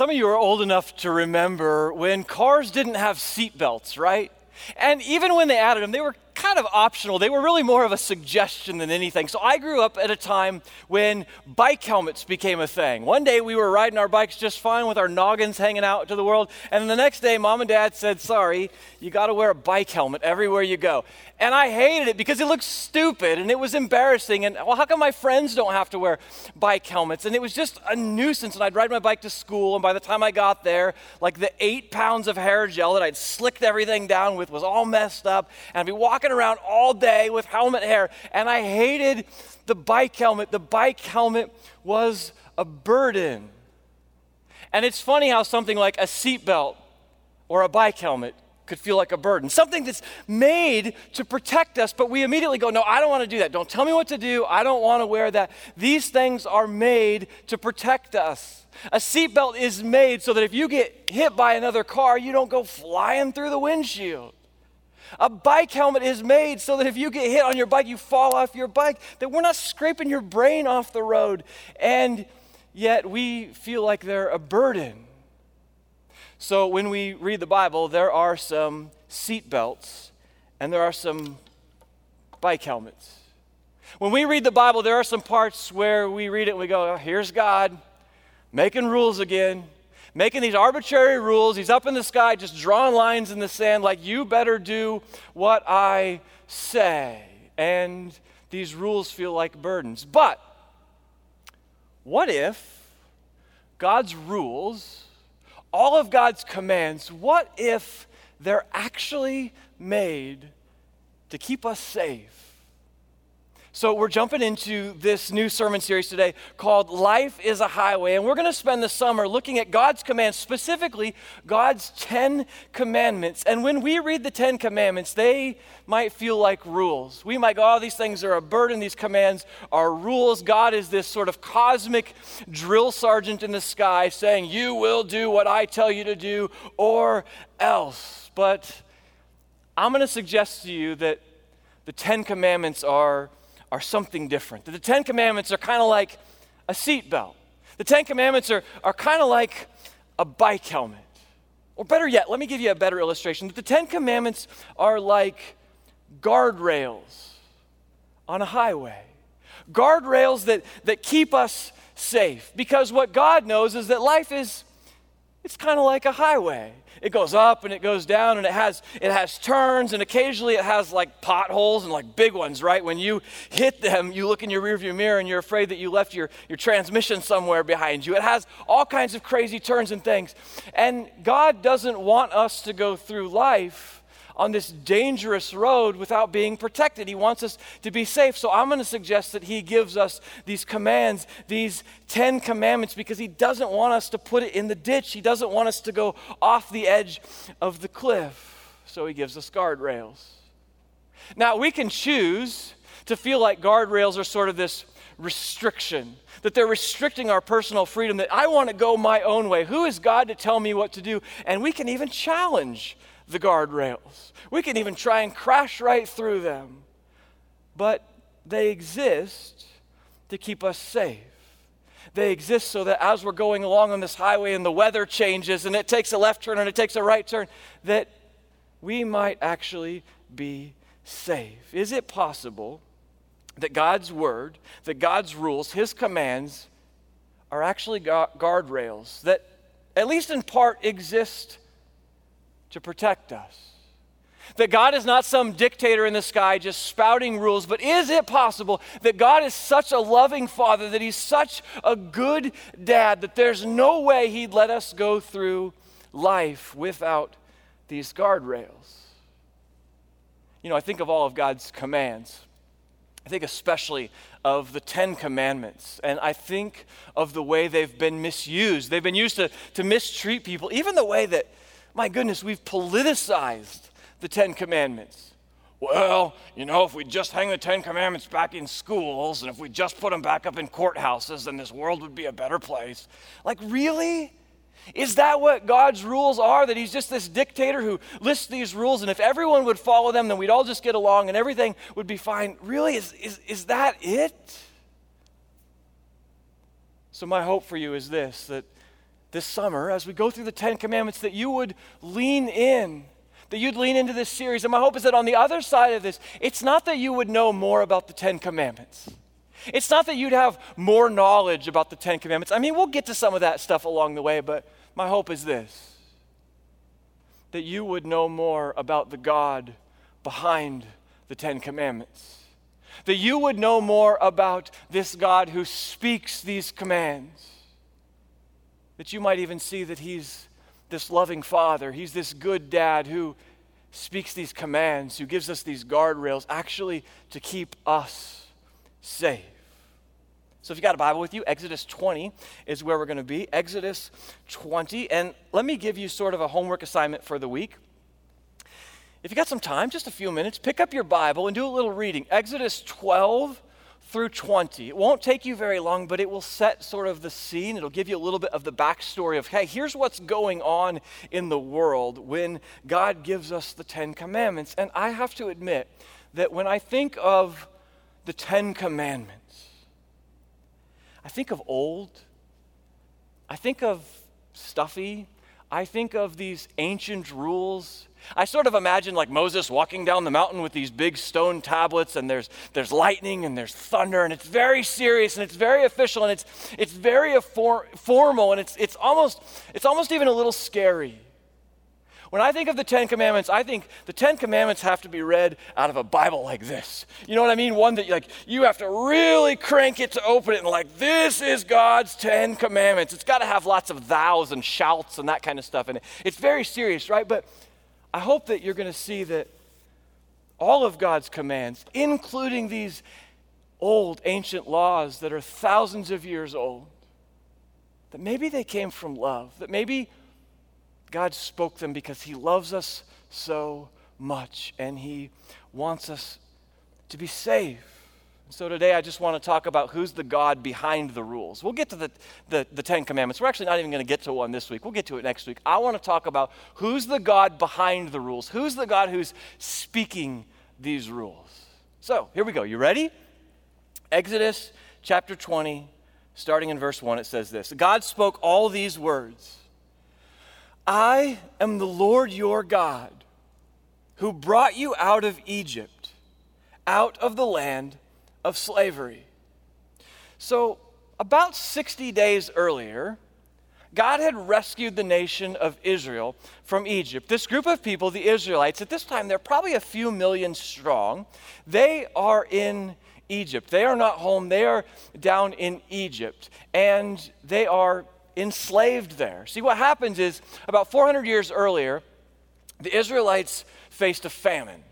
Some of you are old enough to remember when cars didn't have seatbelts, right? And even when they added them, they were kind of optional. They were really more of a suggestion than anything. So I grew up at a time when bike helmets became a thing. One day we were riding our bikes just fine with our noggins hanging out to the world. And the next day, mom and dad said, Sorry, you got to wear a bike helmet everywhere you go. And I hated it because it looked stupid and it was embarrassing. And well, how come my friends don't have to wear bike helmets? And it was just a nuisance. And I'd ride my bike to school. And by the time I got there, like the eight pounds of hair gel that I'd slicked everything down with was all messed up. And I'd be walking around all day with helmet hair. And I hated the bike helmet. The bike helmet was a burden. And it's funny how something like a seatbelt or a bike helmet could feel like a burden, something that's made to protect us, but we immediately go, No, I don't want to do that. Don't tell me what to do. I don't want to wear that. These things are made to protect us. A seatbelt is made so that if you get hit by another car, you don't go flying through the windshield. A bike helmet is made so that if you get hit on your bike, you fall off your bike, that we're not scraping your brain off the road. And yet we feel like they're a burden. So when we read the Bible, there are some seat belts and there are some bike helmets. When we read the Bible, there are some parts where we read it and we go, oh, here's God making rules again, making these arbitrary rules. He's up in the sky, just drawing lines in the sand, like, you better do what I say. And these rules feel like burdens. But what if God's rules all of God's commands, what if they're actually made to keep us safe? So, we're jumping into this new sermon series today called Life is a Highway. And we're going to spend the summer looking at God's commands, specifically God's 10 commandments. And when we read the 10 commandments, they might feel like rules. We might go, oh, these things are a burden, these commands are rules. God is this sort of cosmic drill sergeant in the sky saying, You will do what I tell you to do, or else. But I'm going to suggest to you that the 10 commandments are are something different. The Ten Commandments are kind of like a seatbelt. The Ten Commandments are, are kind of like a bike helmet. Or better yet, let me give you a better illustration. The Ten Commandments are like guardrails on a highway. Guardrails that, that keep us safe. Because what God knows is that life is, it's kind of like a highway it goes up and it goes down and it has it has turns and occasionally it has like potholes and like big ones right? When you hit them you look in your rearview mirror and you're afraid that you left your, your transmission somewhere behind you. It has all kinds of crazy turns and things. And god doesn't want us to go through life on this dangerous road without being protected. He wants us to be safe. So I'm going to suggest that He gives us these commands, these 10 commandments, because He doesn't want us to put it in the ditch. He doesn't want us to go off the edge of the cliff. So He gives us guardrails. Now, we can choose to feel like guardrails are sort of this restriction, that they're restricting our personal freedom, that I want to go my own way. Who is God to tell me what to do? And we can even challenge the guardrails. We can even try and crash right through them. But they exist to keep us safe. They exist so that as we're going along on this highway and the weather changes and it takes a left turn and it takes a right turn, that we might actually be safe. Is it possible that God's word, that God's rules, his commands are actually guardrails that, at least in part, exist to protect us. That God is not some dictator in the sky just spouting rules, but is it possible that God is such a loving father, that He's such a good dad, that there's no way He'd let us go through life without these guardrails? You know, I think of all of God's commands. I think especially of the Ten Commandments, and I think of the way they've been misused. They've been used to, to mistreat people, even the way that my goodness, we've politicized the Ten Commandments. Well, you know, if we just hang the Ten Commandments back in schools and if we just put them back up in courthouses, then this world would be a better place. Like, really? Is that what God's rules are? That He's just this dictator who lists these rules, and if everyone would follow them, then we'd all just get along and everything would be fine? Really? Is, is, is that it? So, my hope for you is this that this summer as we go through the Ten Commandments that you would lean in, that you'd lean into this series. And my hope is that on the other side of this, it's not that you would know more about the Ten Commandments. It's not that you'd have more knowledge about the Ten Commandments. I mean, we'll get to some of that stuff along the way, but my hope is this that you would know more about the God behind the Ten Commandments. That you would know more about this God who speaks these commands. That you might even see that He's this loving Father, He's this good dad who speaks these commands, who gives us these guardrails, actually to keep us safe. So if you got a Bible with you, Exodus 20 is where we're going to be. Exodus 20. And let me give you sort of a homework assignment for the week. If you got some time, just a few minutes, pick up your Bible and do a little reading. Exodus 12 through 20. It won't take you very long, but it will set sort of the scene. It'll give you a little bit of the backstory of, hey, here's what's going on in the world when God gives us the Ten Commandments. And I have to admit that when I think of the Ten Commandments, I think of old. I think of stuffy. I think of these ancient rules. I sort of imagine like Moses walking down the mountain with these big stone tablets, and there's, there's lightning and there's thunder, and it's very serious and it's very official and it's, it's very formal and it's, it's, almost, it's almost even a little scary. When I think of the Ten Commandments, I think the Ten Commandments have to be read out of a Bible like this. You know what I mean? One that like you have to really crank it to open it and like this is God's Ten Commandments. It's got to have lots of thous and shouts and that kind of stuff in it. It's very serious, right? But I hope that you're going to see that all of God's commands, including these old ancient laws that are thousands of years old, that maybe they came from love, that maybe God spoke them because He loves us so much and He wants us to be safe. So today I just want to talk about who's the God behind the rules. We'll get to the, the, the, Ten Commandments. We're actually not even going to get to one this week. We'll get to it next week. I want to talk about who's the God behind the rules. Who's the God who's speaking these rules? So here we go. You ready? Exodus chapter 20, starting in verse 1, it says this God spoke all these words I am the Lord your God who brought you out of Egypt, out of the land of slavery. So, about 60 days earlier, God had rescued the nation of Israel from Egypt. This group of people, the Israelites, at this time, they're probably a few million strong. They are in Egypt. They are not home, they are down in Egypt. And they are enslaved there. See, what happens is about 400 years earlier, the Israelites faced a famine.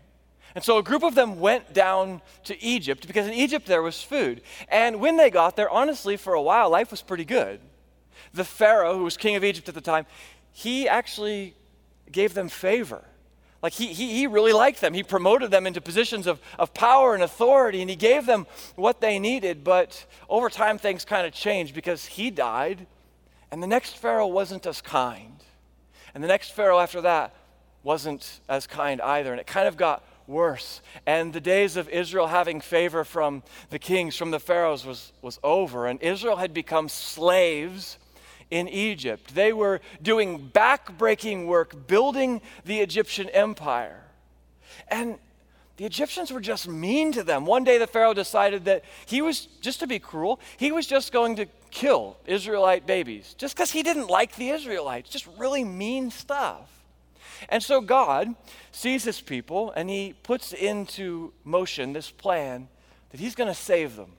And so a group of them went down to Egypt because in Egypt there was food. And when they got there, honestly, for a while, life was pretty good. The Pharaoh, who was king of Egypt at the time, he actually gave them favor. Like he, he, he really liked them. He promoted them into positions of, of power and authority, and he gave them what they needed. But over time, things kind of changed because he died and the next Pharaoh wasn't as kind. And the next Pharaoh after that wasn't as kind either. And it kind of got worse. And the days of Israel having favor from the kings, from the pharaohs, was, was over. And Israel had become slaves in Egypt. They were doing backbreaking work, building the Egyptian empire. And the Egyptians were just mean to them. One day the Pharaoh decided that he was, just to be cruel, he was just going to kill Israelite babies just because he didn't like the Israelites. Just really mean stuff. And so God sees his people and he puts into motion this plan that he's going to save them.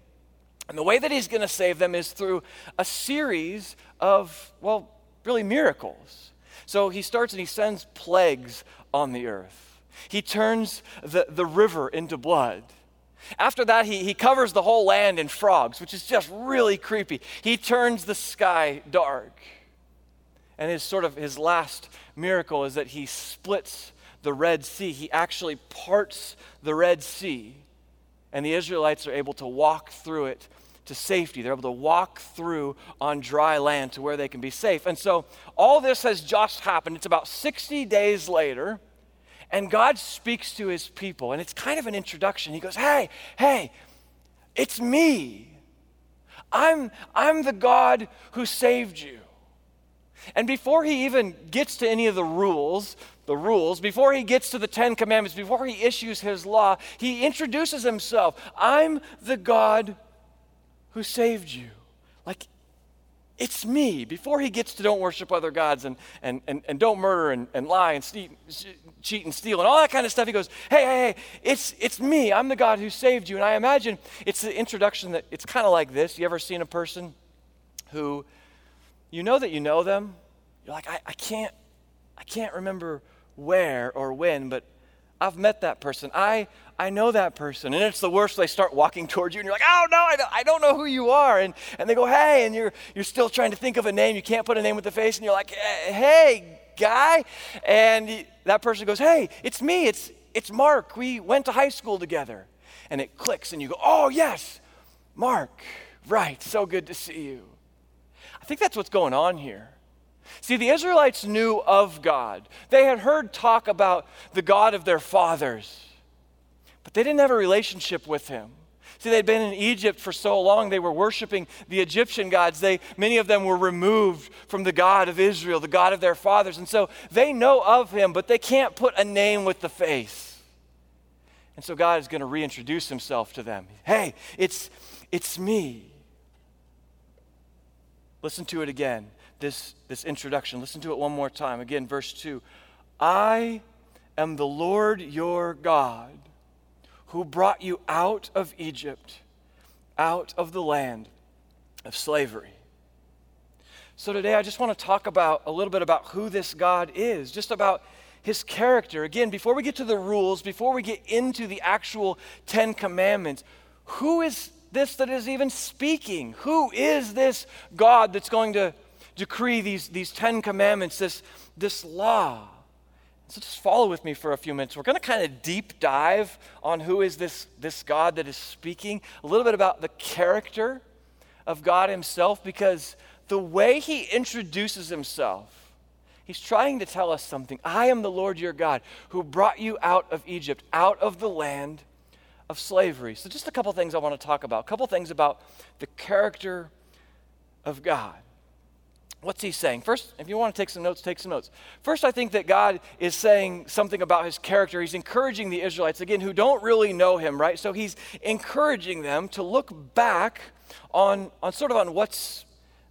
And the way that he's going to save them is through a series of, well, really miracles. So he starts and he sends plagues on the earth. He turns the, the river into blood. After that, he, he covers the whole land in frogs, which is just really creepy. He turns the sky dark. And his sort of his last miracle is that he splits the Red Sea. He actually parts the Red Sea. And the Israelites are able to walk through it to safety. They're able to walk through on dry land to where they can be safe. And so all this has just happened. It's about 60 days later. And God speaks to his people, and it's kind of an introduction. He goes, Hey, hey, it's me. I'm, I'm the God who saved you. And before he even gets to any of the rules, the rules, before he gets to the Ten Commandments, before he issues his law, he introduces himself I'm the God who saved you. Like, it's me. Before he gets to don't worship other gods and, and, and, and don't murder and, and lie and cheat and steal and all that kind of stuff, he goes, hey, hey, hey, it's, it's me. I'm the God who saved you. And I imagine it's the introduction that it's kind of like this. You ever seen a person who you know that you know them? You're like, I, I can't, I can't remember where or when, but I've met that person. I, I know that person. And it's the worst. They start walking towards you and you're like, oh, no, I don't, I don't know who you are. And, and they go, hey, and you're, you're still trying to think of a name. You can't put a name with the face. And you're like, eh, hey, guy. And that person goes, hey, it's me. It's, it's Mark. We went to high school together. And it clicks and you go, oh, yes, Mark. Right. So good to see you. I think that's what's going on here. See, the Israelites knew of God. They had heard talk about the God of their fathers but they didn't have a relationship with him. See, they'd been in Egypt for so long, they were worshiping the Egyptian gods. They, many of them were removed from the God of Israel, the God of their fathers. And so they know of him, but they can't put a name with the face. And so God is going to reintroduce himself to them. Hey, it's, it's me. Listen to it again, this, this introduction. Listen to it one more time. Again, verse 2. I am the Lord your God who brought you out of Egypt, out of the land of slavery. So today I just want to talk about a little bit about who this God is, just about his character. Again, before we get to the rules, before we get into the actual 10 commandments, who is this that is even speaking? Who is this God that's going to decree these, these 10 commandments, this, this law? So just follow with me for a few minutes. We're going to kind of deep dive on who is this, this God that is speaking, a little bit about the character of God Himself, because the way He introduces Himself, He's trying to tell us something. I am the Lord your God who brought you out of Egypt, out of the land of slavery. So, just a couple things I want to talk about. A couple things about the character of God. What's he saying? First, if you want to take some notes, take some notes. First, I think that God is saying something about his character. He's encouraging the Israelites, again, who don't really know him, right? So he's encouraging them to look back on, on sort of on what's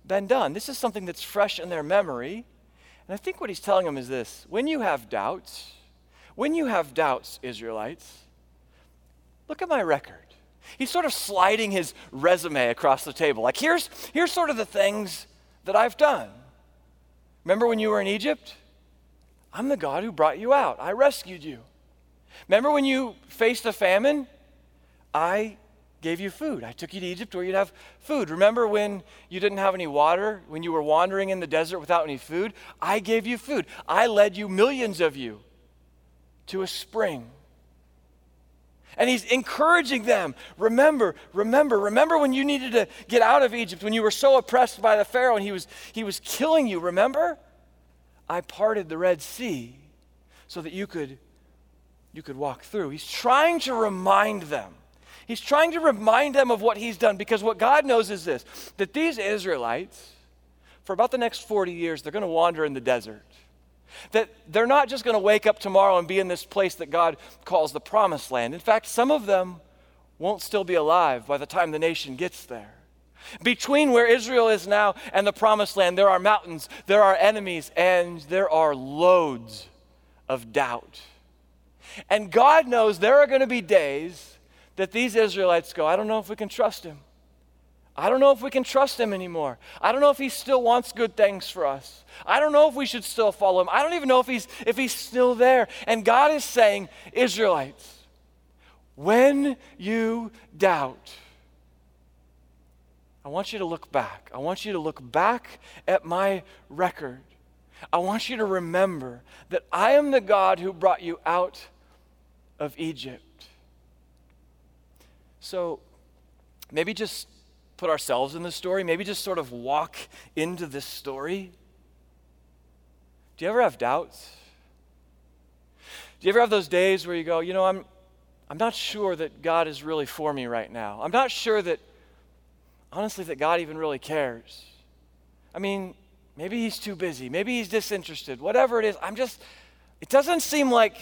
been done. This is something that's fresh in their memory. And I think what he's telling them is this when you have doubts, when you have doubts, Israelites, look at my record. He's sort of sliding his resume across the table. Like, here's, here's sort of the things that I've done. Remember when you were in Egypt? I'm the God who brought you out. I rescued you. Remember when you faced a famine? I gave you food. I took you to Egypt where you'd have food. Remember when you didn't have any water, when you were wandering in the desert without any food? I gave you food. I led you, millions of you, to a spring and he's encouraging them. Remember, remember, remember when you needed to get out of Egypt, when you were so oppressed by the Pharaoh and he was, he was killing you, remember? I parted the Red Sea so that you could, you could walk through. He's trying to remind them. He's trying to remind them of what he's done because what God knows is this that these Israelites, for about the next 40 years, they're going to wander in the desert. That they're not just going to wake up tomorrow and be in this place that God calls the promised land. In fact, some of them won't still be alive by the time the nation gets there. Between where Israel is now and the promised land, there are mountains, there are enemies, and there are loads of doubt. And God knows there are going to be days that these Israelites go, I don't know if we can trust him. I don't know if we can trust him anymore. I don't know if he still wants good things for us. I don't know if we should still follow him. I don't even know if he's if he's still there. And God is saying, Israelites, when you doubt, I want you to look back. I want you to look back at my record. I want you to remember that I am the God who brought you out of Egypt. So maybe just put ourselves in the story, maybe just sort of walk into this story? Do you ever have doubts? Do you ever have those days where you go, you know, I'm, I'm not sure that God is really for me right now. I'm not sure that, honestly, that God even really cares. I mean, Maybe he's too busy. Maybe he's disinterested. Whatever it is, I'm just, it doesn't seem like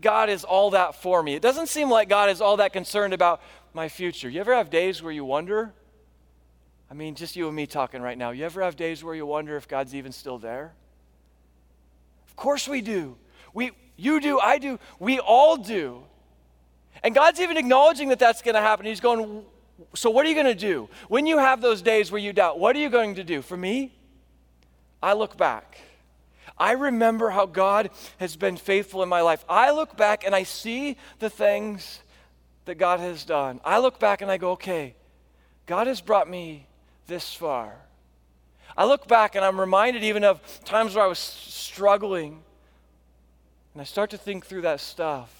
God is all that for me. It doesn't seem like God is all that concerned about my future. You ever have days where you wonder? I mean, just you and me talking right now. You ever have days where you wonder if God's even still there? Of course we do. We, you do, I do, we all do. And God's even acknowledging that that's going to happen. He's going, So what are you going to do? When you have those days where you doubt, what are you going to do? For me, I look back. I remember how God has been faithful in my life. I look back and I see the things that God has done. I look back and I go, okay, God has brought me this far. I look back and I'm reminded even of times where I was struggling. And I start to think through that stuff.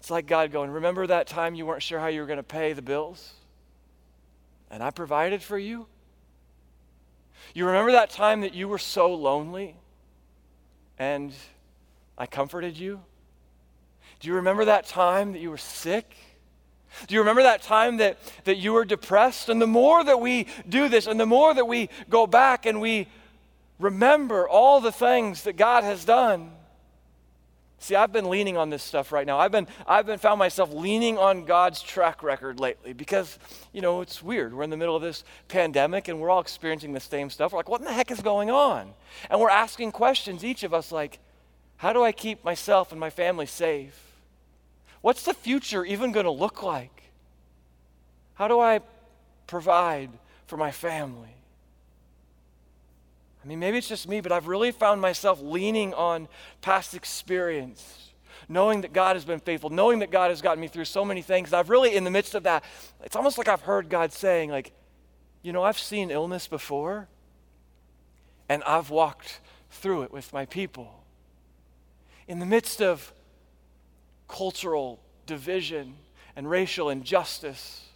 It's like God going, Remember that time you weren't sure how you were going to pay the bills? And I provided for you? You remember that time that you were so lonely and I comforted you? Do you remember that time that you were sick? Do you remember that time that, that you were depressed? And the more that we do this, and the more that we go back and we remember all the things that God has done. See, I've been leaning on this stuff right now. I've been, I've been found myself leaning on God's track record lately because, you know, it's weird. We're in the middle of this pandemic and we're all experiencing the same stuff. We're like, what in the heck is going on? And we're asking questions, each of us, like, how do I keep myself and my family safe? What's the future even going to look like? How do I provide for my family? I mean, maybe it's just me, but I've really found myself leaning on past experience, knowing that God has been faithful, knowing that God has gotten me through so many things. I've really, in the midst of that, it's almost like I've heard God saying, like, you know, I've seen illness before, and I've walked through it with my people. In the midst of cultural division and racial injustice,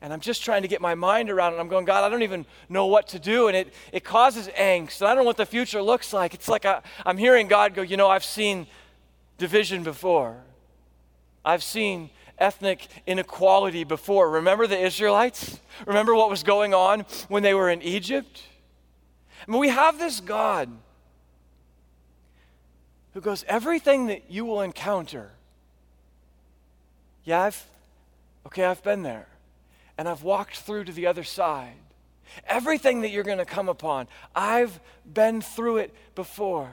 and I'm just trying to get my mind around it. I'm going, God, I don't even know what to do. And it, it causes angst. And I don't know what the future looks like. It's like I, I'm hearing God go, You know, I've seen division before, I've seen ethnic inequality before. Remember the Israelites? Remember what was going on when they were in Egypt? I mean, we have this God who goes, Everything that you will encounter, yeah, I've, okay, I've been there and I've walked through to the other side. Everything that you're going to come upon, I've been through it before.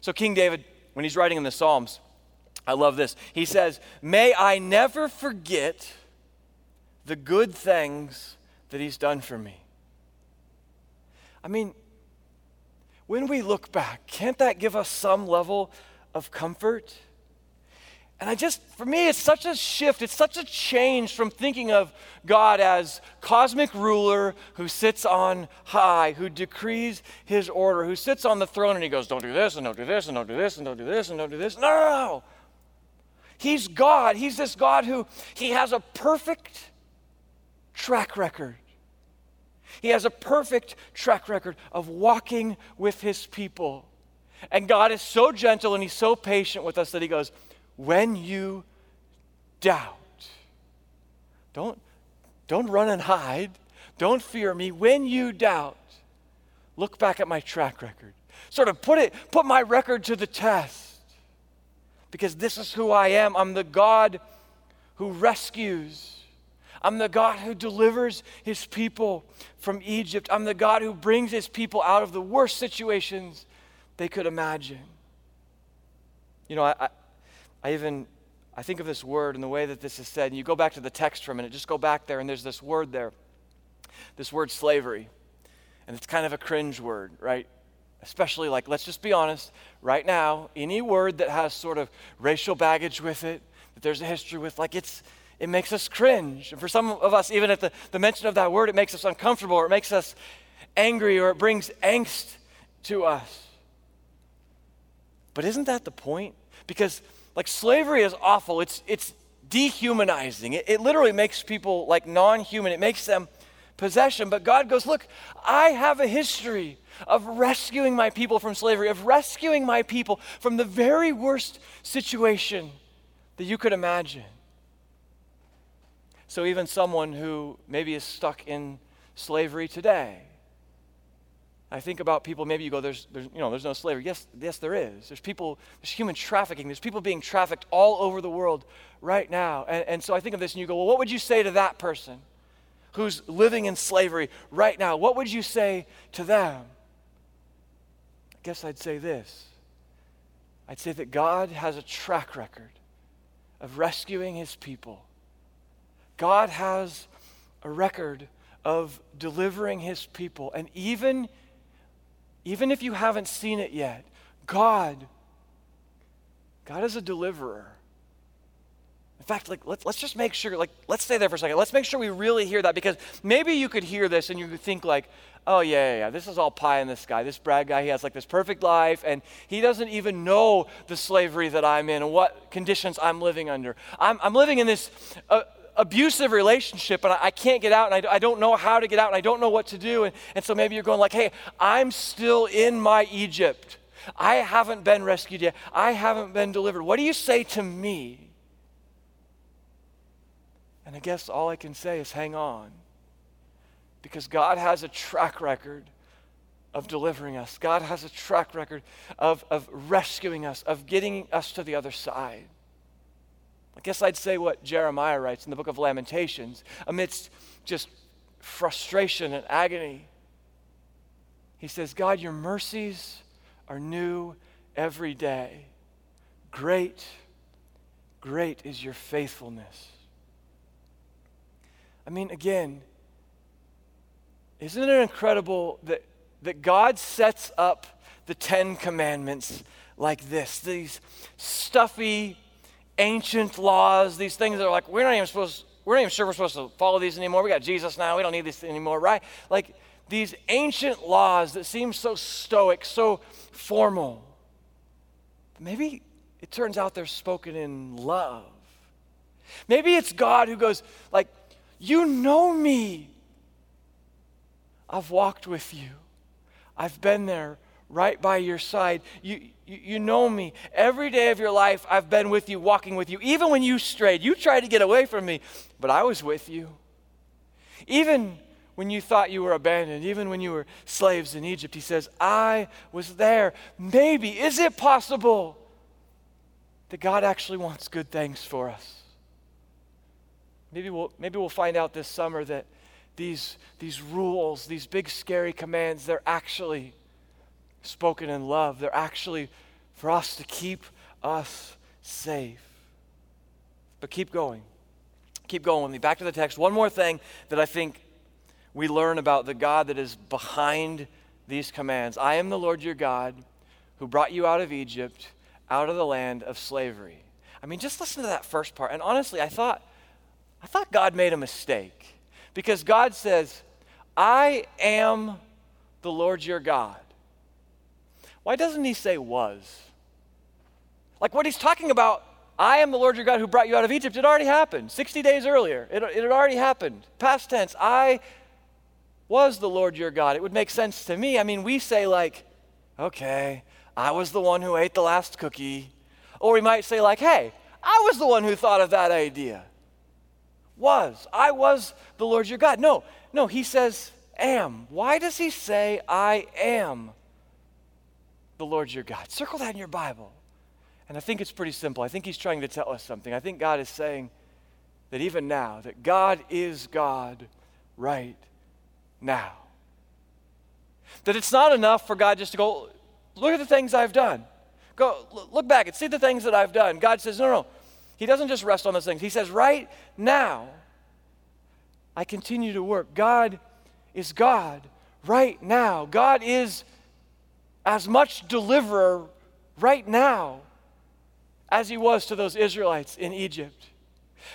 So, King David, when he's writing in the Psalms, I love this. He says, May I never forget the good things that he's done for me. I mean, when we look back, can't that give us some level of comfort? And I just, for me, it's such a shift, it's such a change from thinking of God as cosmic ruler who sits on high, who decrees his order, who sits on the throne and he goes, don't do this, and don't do this, and don't do this, and don't do this, and don't do this. No, no, no. He's God. He's this God who, he has a perfect track record. He has a perfect track record of walking with his people. And God is so gentle and he's so patient with us that he goes, when you doubt, don't, don't run and hide. Don't fear me. When you doubt, look back at my track record. Sort of put it, put my record to the test. Because this is who I am. I'm the God who rescues. I'm the God who delivers his people from Egypt. I'm the God who brings his people out of the worst situations they could imagine. You know, I, I even I think of this word and the way that this is said, and you go back to the text for a minute, just go back there, and there's this word there, this word slavery. And it's kind of a cringe word, right? Especially like, let's just be honest, right now, any word that has sort of racial baggage with it, that there's a history with, like it's it makes us cringe. And for some of us, even at the, the mention of that word, it makes us uncomfortable, or it makes us angry, or it brings angst to us. But isn't that the point? Because like slavery is awful. It's, it's dehumanizing. It, it literally makes people like non human, it makes them possession. But God goes, Look, I have a history of rescuing my people from slavery, of rescuing my people from the very worst situation that you could imagine. So, even someone who maybe is stuck in slavery today, I think about people, maybe you go, there's, there's, you know, there's no slavery. Yes, yes, there is. There's people, there's human trafficking. There's people being trafficked all over the world right now. And, and so I think of this and you go, well, what would you say to that person who's living in slavery right now? What would you say to them? I guess I'd say this I'd say that God has a track record of rescuing his people. God has a record of delivering his people. And even even if you haven't seen it yet, God, God is a deliverer. In fact, like let's, let's just make sure, like, let's stay there for a second. Let's make sure we really hear that because maybe you could hear this and you could think like, oh yeah, yeah, yeah, this is all pie in the sky. This Brad guy, he has like this perfect life and he doesn't even know the slavery that I'm in and what conditions I'm living under. I'm, I'm living in this uh, abusive relationship and I, I can't get out and I, I, don't know how to get out and I don't know what to do. And, and so maybe you're going like, hey, I'm still in my Egypt. I haven't been rescued yet. I haven't been delivered. What do you say to me? And I guess all I can say is hang on. Because God has a track record of delivering us. God has a track record of, of rescuing us, of getting us to the other side. I guess I'd say what Jeremiah writes in the book of Lamentations amidst just frustration and agony. He says, God, your mercies are new every day. Great, great is your faithfulness. I mean, again, isn't it incredible that, that God sets up the Ten Commandments like this? These stuffy, ancient laws, these things that are like, we're not even supposed, we're not even sure we're supposed to follow these anymore. We got Jesus now. We don't need this anymore, right? Like these ancient laws that seem so stoic, so formal. Maybe it turns out they're spoken in love. Maybe it's God who goes, like, you know me. I've walked with you. I've been there right by your side. You, you, you, know me. Every day of your life, I've been with you, walking with you. Even when you strayed, you tried to get away from me, but I was with you. Even when you thought you were abandoned, even when you were slaves in Egypt, he says, I was there. Maybe, is it possible that God actually wants good things for us? Maybe we'll, maybe we'll find out this summer that these, these rules, these big scary commands, they're actually spoken in love. They're actually for us to keep us safe. But keep going. Keep going with me. Back to the text. One more thing that I think we learn about the God that is behind these commands I am the Lord your God who brought you out of Egypt, out of the land of slavery. I mean, just listen to that first part. And honestly, I thought, I thought God made a mistake because God says, I am the Lord your God. Why doesn't he say was? Like what he's talking about, I am the Lord your God who brought you out of Egypt, it already happened 60 days earlier. It, it had already happened. Past tense, I was the Lord your God. It would make sense to me. I mean, we say, like, okay, I was the one who ate the last cookie. Or we might say, like, hey, I was the one who thought of that idea. Was. I was the Lord your God. No, no, he says, am. Why does he say, I am? The Lord your God. Circle that in your Bible. And I think it's pretty simple. I think he's trying to tell us something. I think God is saying that even now, that God is God right now. That it's not enough for God just to go, look at the things I've done. Go look back and see the things that I've done. God says, no, no. He doesn't just rest on those things. He says, right now, I continue to work. God is God right now. God is as much deliverer right now as he was to those Israelites in Egypt.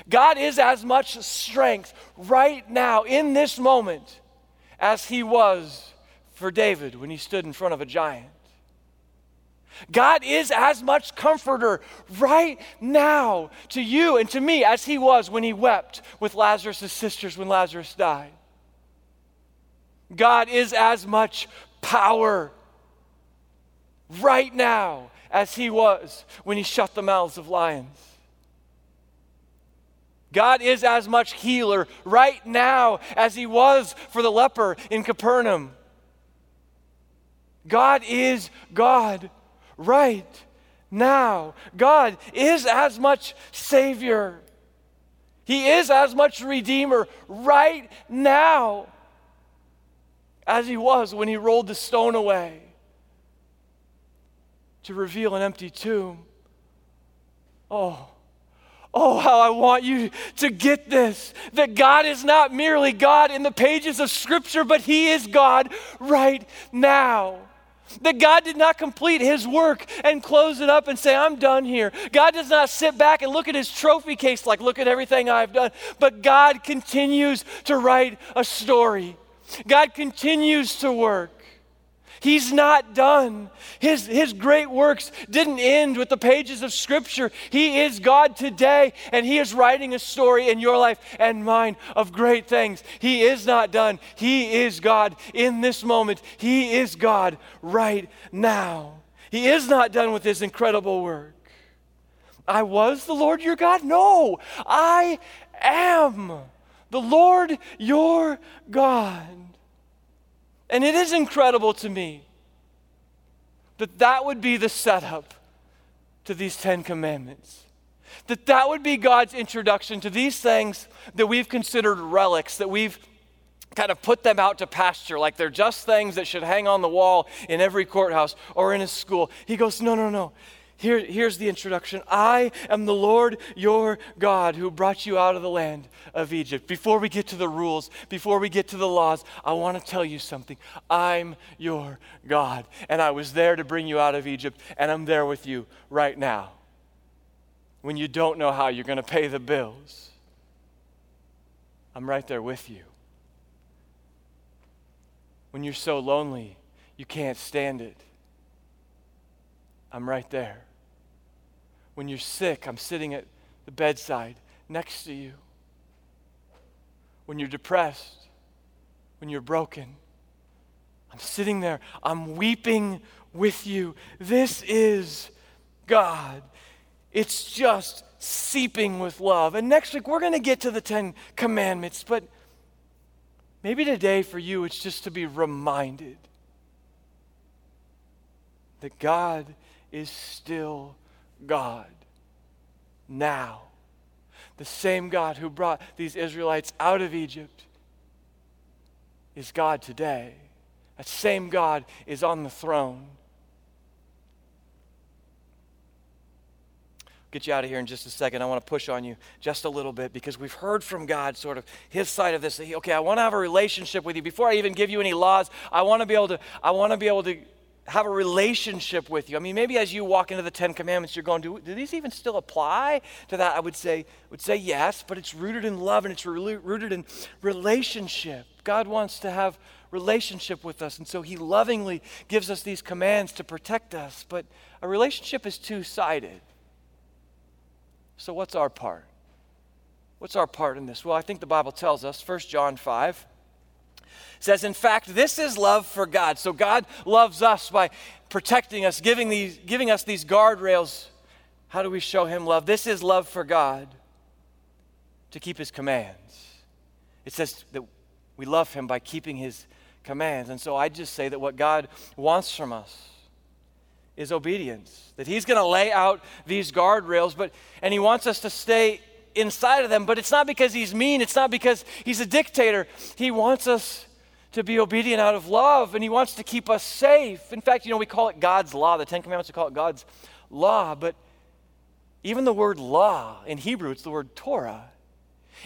God is as much strength right now in this moment as he was for David when he stood in front of a giant. God is as much comforter right now to you and to me as he was when he wept with Lazarus' sisters when Lazarus died. God is as much power right now as he was when he shut the mouths of lions. God is as much healer right now as he was for the leper in Capernaum. God is God right now. God is as much Savior. He is as much Redeemer right now as He was when He rolled the stone away to reveal an empty tomb. Oh, Oh, how I want you to get this that God is not merely God in the pages of Scripture, but He is God right now. That God did not complete His work and close it up and say, I'm done here. God does not sit back and look at His trophy case like, look at everything I've done. But God continues to write a story, God continues to work. He's not done. His, his great works didn't end with the pages of Scripture. He is God today, and He is writing a story in your life and mine of great things. He is not done. He is God in this moment. He is God right now. He is not done with His incredible work. I was the Lord your God? No, I am the Lord your God. And it is incredible to me that that would be the setup to these Ten Commandments. That that would be God's introduction to these things that we've considered relics, that we've kind of put them out to pasture like they're just things that should hang on the wall in every courthouse or in a school. He goes, No, no, no. Here, here's the introduction I am the Lord your God who brought you out of the land of Egypt. Before we get to the rules, before we get to the laws, I want to tell you something. I'm your God, and I was there to bring you out of Egypt, and I'm there with you right now. When you don't know how you're going to pay the bills, I'm right there with you. When you're so lonely, you can't stand it. I'm right there. When you're sick, I'm sitting at the bedside next to you. When you're depressed, when you're broken, I'm sitting there, I'm weeping with you. This is God. It's just seeping with love. And next week, we're going to get to the Ten Commandments, but maybe today for you, it's just to be reminded that God is still God now. The same God who brought these Israelites out of Egypt is God today. That same God is on the throne. get you out of here in just a second. I want to push on you just a little bit because we've heard from God sort of his side of this. Okay, I want to have a relationship with you. Before I even give you any laws, I want to be able to I want to be able to have a relationship with you. I mean, maybe as you walk into the Ten Commandments, you're going, do, do these even still apply to that? I would say, would say yes, but it's rooted in love and it's re- rooted in relationship. God wants to have relationship with us, and so He lovingly gives us these commands to protect us. But a relationship is two-sided. So what's our part? What's our part in this? Well, I think the Bible tells us, 1 John 5, says, in fact, this is love for God. So God loves us by protecting us, giving, these, giving us these guardrails. How do we show him love? This is love for God to keep his commands. It says that we love him by keeping his commands. And so I just say that what God wants from us is obedience. That he's going to lay out these guardrails, but and he wants us to stay inside of them, but it's not because he's mean, it's not because he's a dictator. He wants us to be obedient out of love, and He wants to keep us safe. In fact, you know, we call it God's law. The Ten Commandments, we call it God's law, but even the word law in Hebrew, it's the word Torah.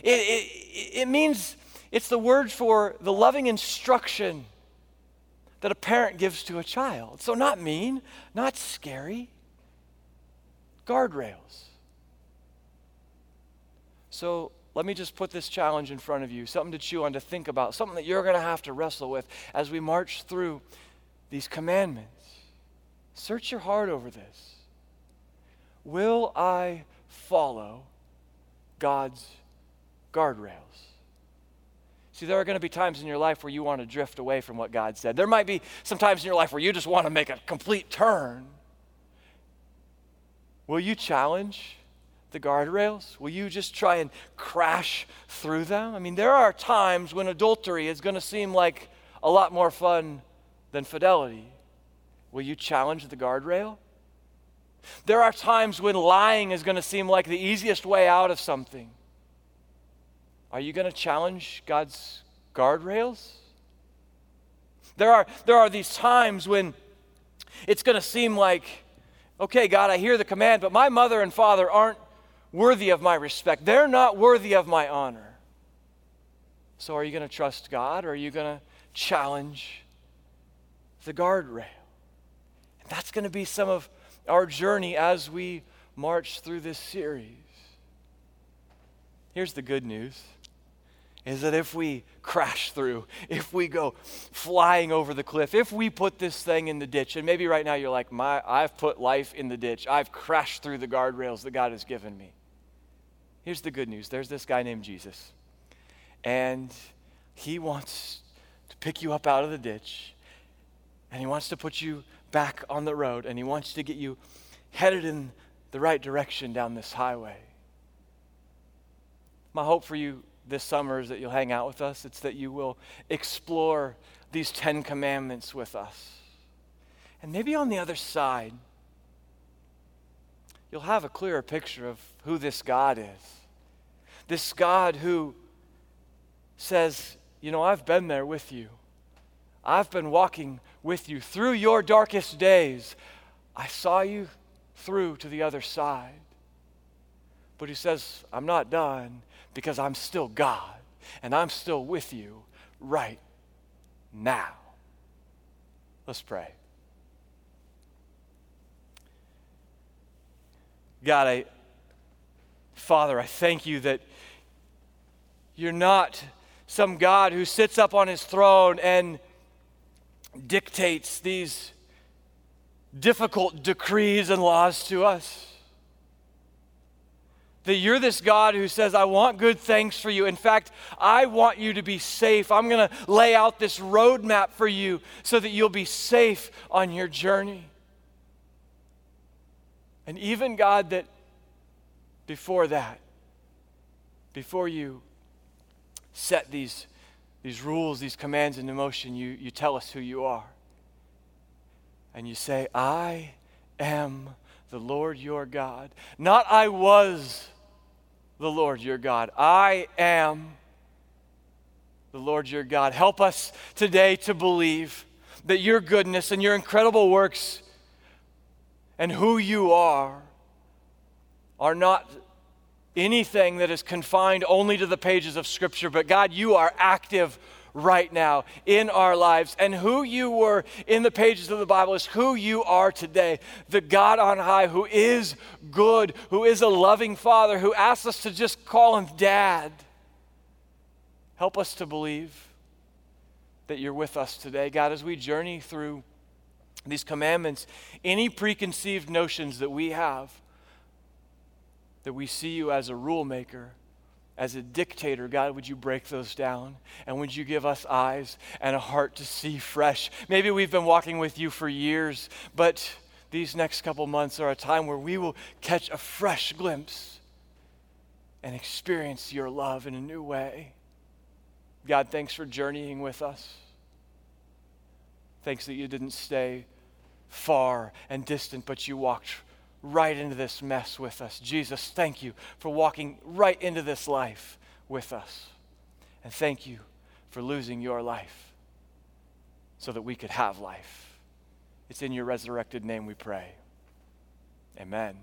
It, it, it means it's the word for the loving instruction that a parent gives to a child. So, not mean, not scary, guardrails. So, let me just put this challenge in front of you something to chew on, to think about, something that you're going to have to wrestle with as we march through these commandments. Search your heart over this. Will I follow God's guardrails? See, there are going to be times in your life where you want to drift away from what God said. There might be some times in your life where you just want to make a complete turn. Will you challenge the guardrails? Will you just try and crash through them? I mean, there are times when adultery is going to seem like a lot more fun than fidelity. Will you challenge the guardrail? There are times when lying is going to seem like the easiest way out of something. Are you going to challenge God's guardrails? There are, there are these times when it's going to seem like, okay, God, I hear the command, but my mother and father aren't worthy of my respect. They're not worthy of my honor. So are you going to trust God or are you going to challenge the guardrail? And that's going to be some of our journey as we march through this series. Here's the good news is that if we crash through, if we go flying over the cliff, if we put this thing in the ditch, and maybe right now you're like, My, I've put life in the ditch, I've crashed through the guardrails that God has given me. Here's the good news there's this guy named Jesus, and he wants to pick you up out of the ditch, and he wants to put you back on the road, and he wants to get you headed in the right direction down this highway. My hope for you this summer is that you'll hang out with us. It's that you will explore these Ten Commandments with us. And maybe on the other side, you'll have a clearer picture of who this God is. This God who says, You know, I've been there with you. I've been walking with you through your darkest days. I saw you through to the other side. But he says, I'm not done because I'm still God and I'm still with you right now. Let's pray. God, I, Father, I thank you that you're not some God who sits up on his throne and dictates these difficult decrees and laws to us that you're this God who says, I want good things for you. In fact, I want you to be safe. I'm going to lay out this roadmap for you so that you'll be safe on your journey. And even, God, that before that, before you set these, these rules, these commands into motion, you, you tell us who you are. And you say, I am the Lord your God. Not I was the Lord your God. I am the Lord your God. Help us today to believe that your goodness and your incredible works and who you are are not anything that is confined only to the pages of Scripture, but God, you are active right now in our lives. And who you were in the pages of the Bible is who you are today. The God on high who is good, who is a loving Father, who asks us to just call him Dad. Help us to believe that you're with us today, God, as we journey through these commandments. Any preconceived notions that we have, that we see you as a rule maker as a dictator, God, would you break those down? And would you give us eyes and a heart to see fresh? Maybe we've been walking with you for years, but these next couple months are a time where we will catch a fresh glimpse and experience your love in a new way. God, thanks for journeying with us. Thanks that you didn't stay far and distant, but you walked right into this mess with us. Jesus, thank you for walking right into this life with us. And thank you for losing your life so that we could have life. It's in your resurrected name we pray. Amen.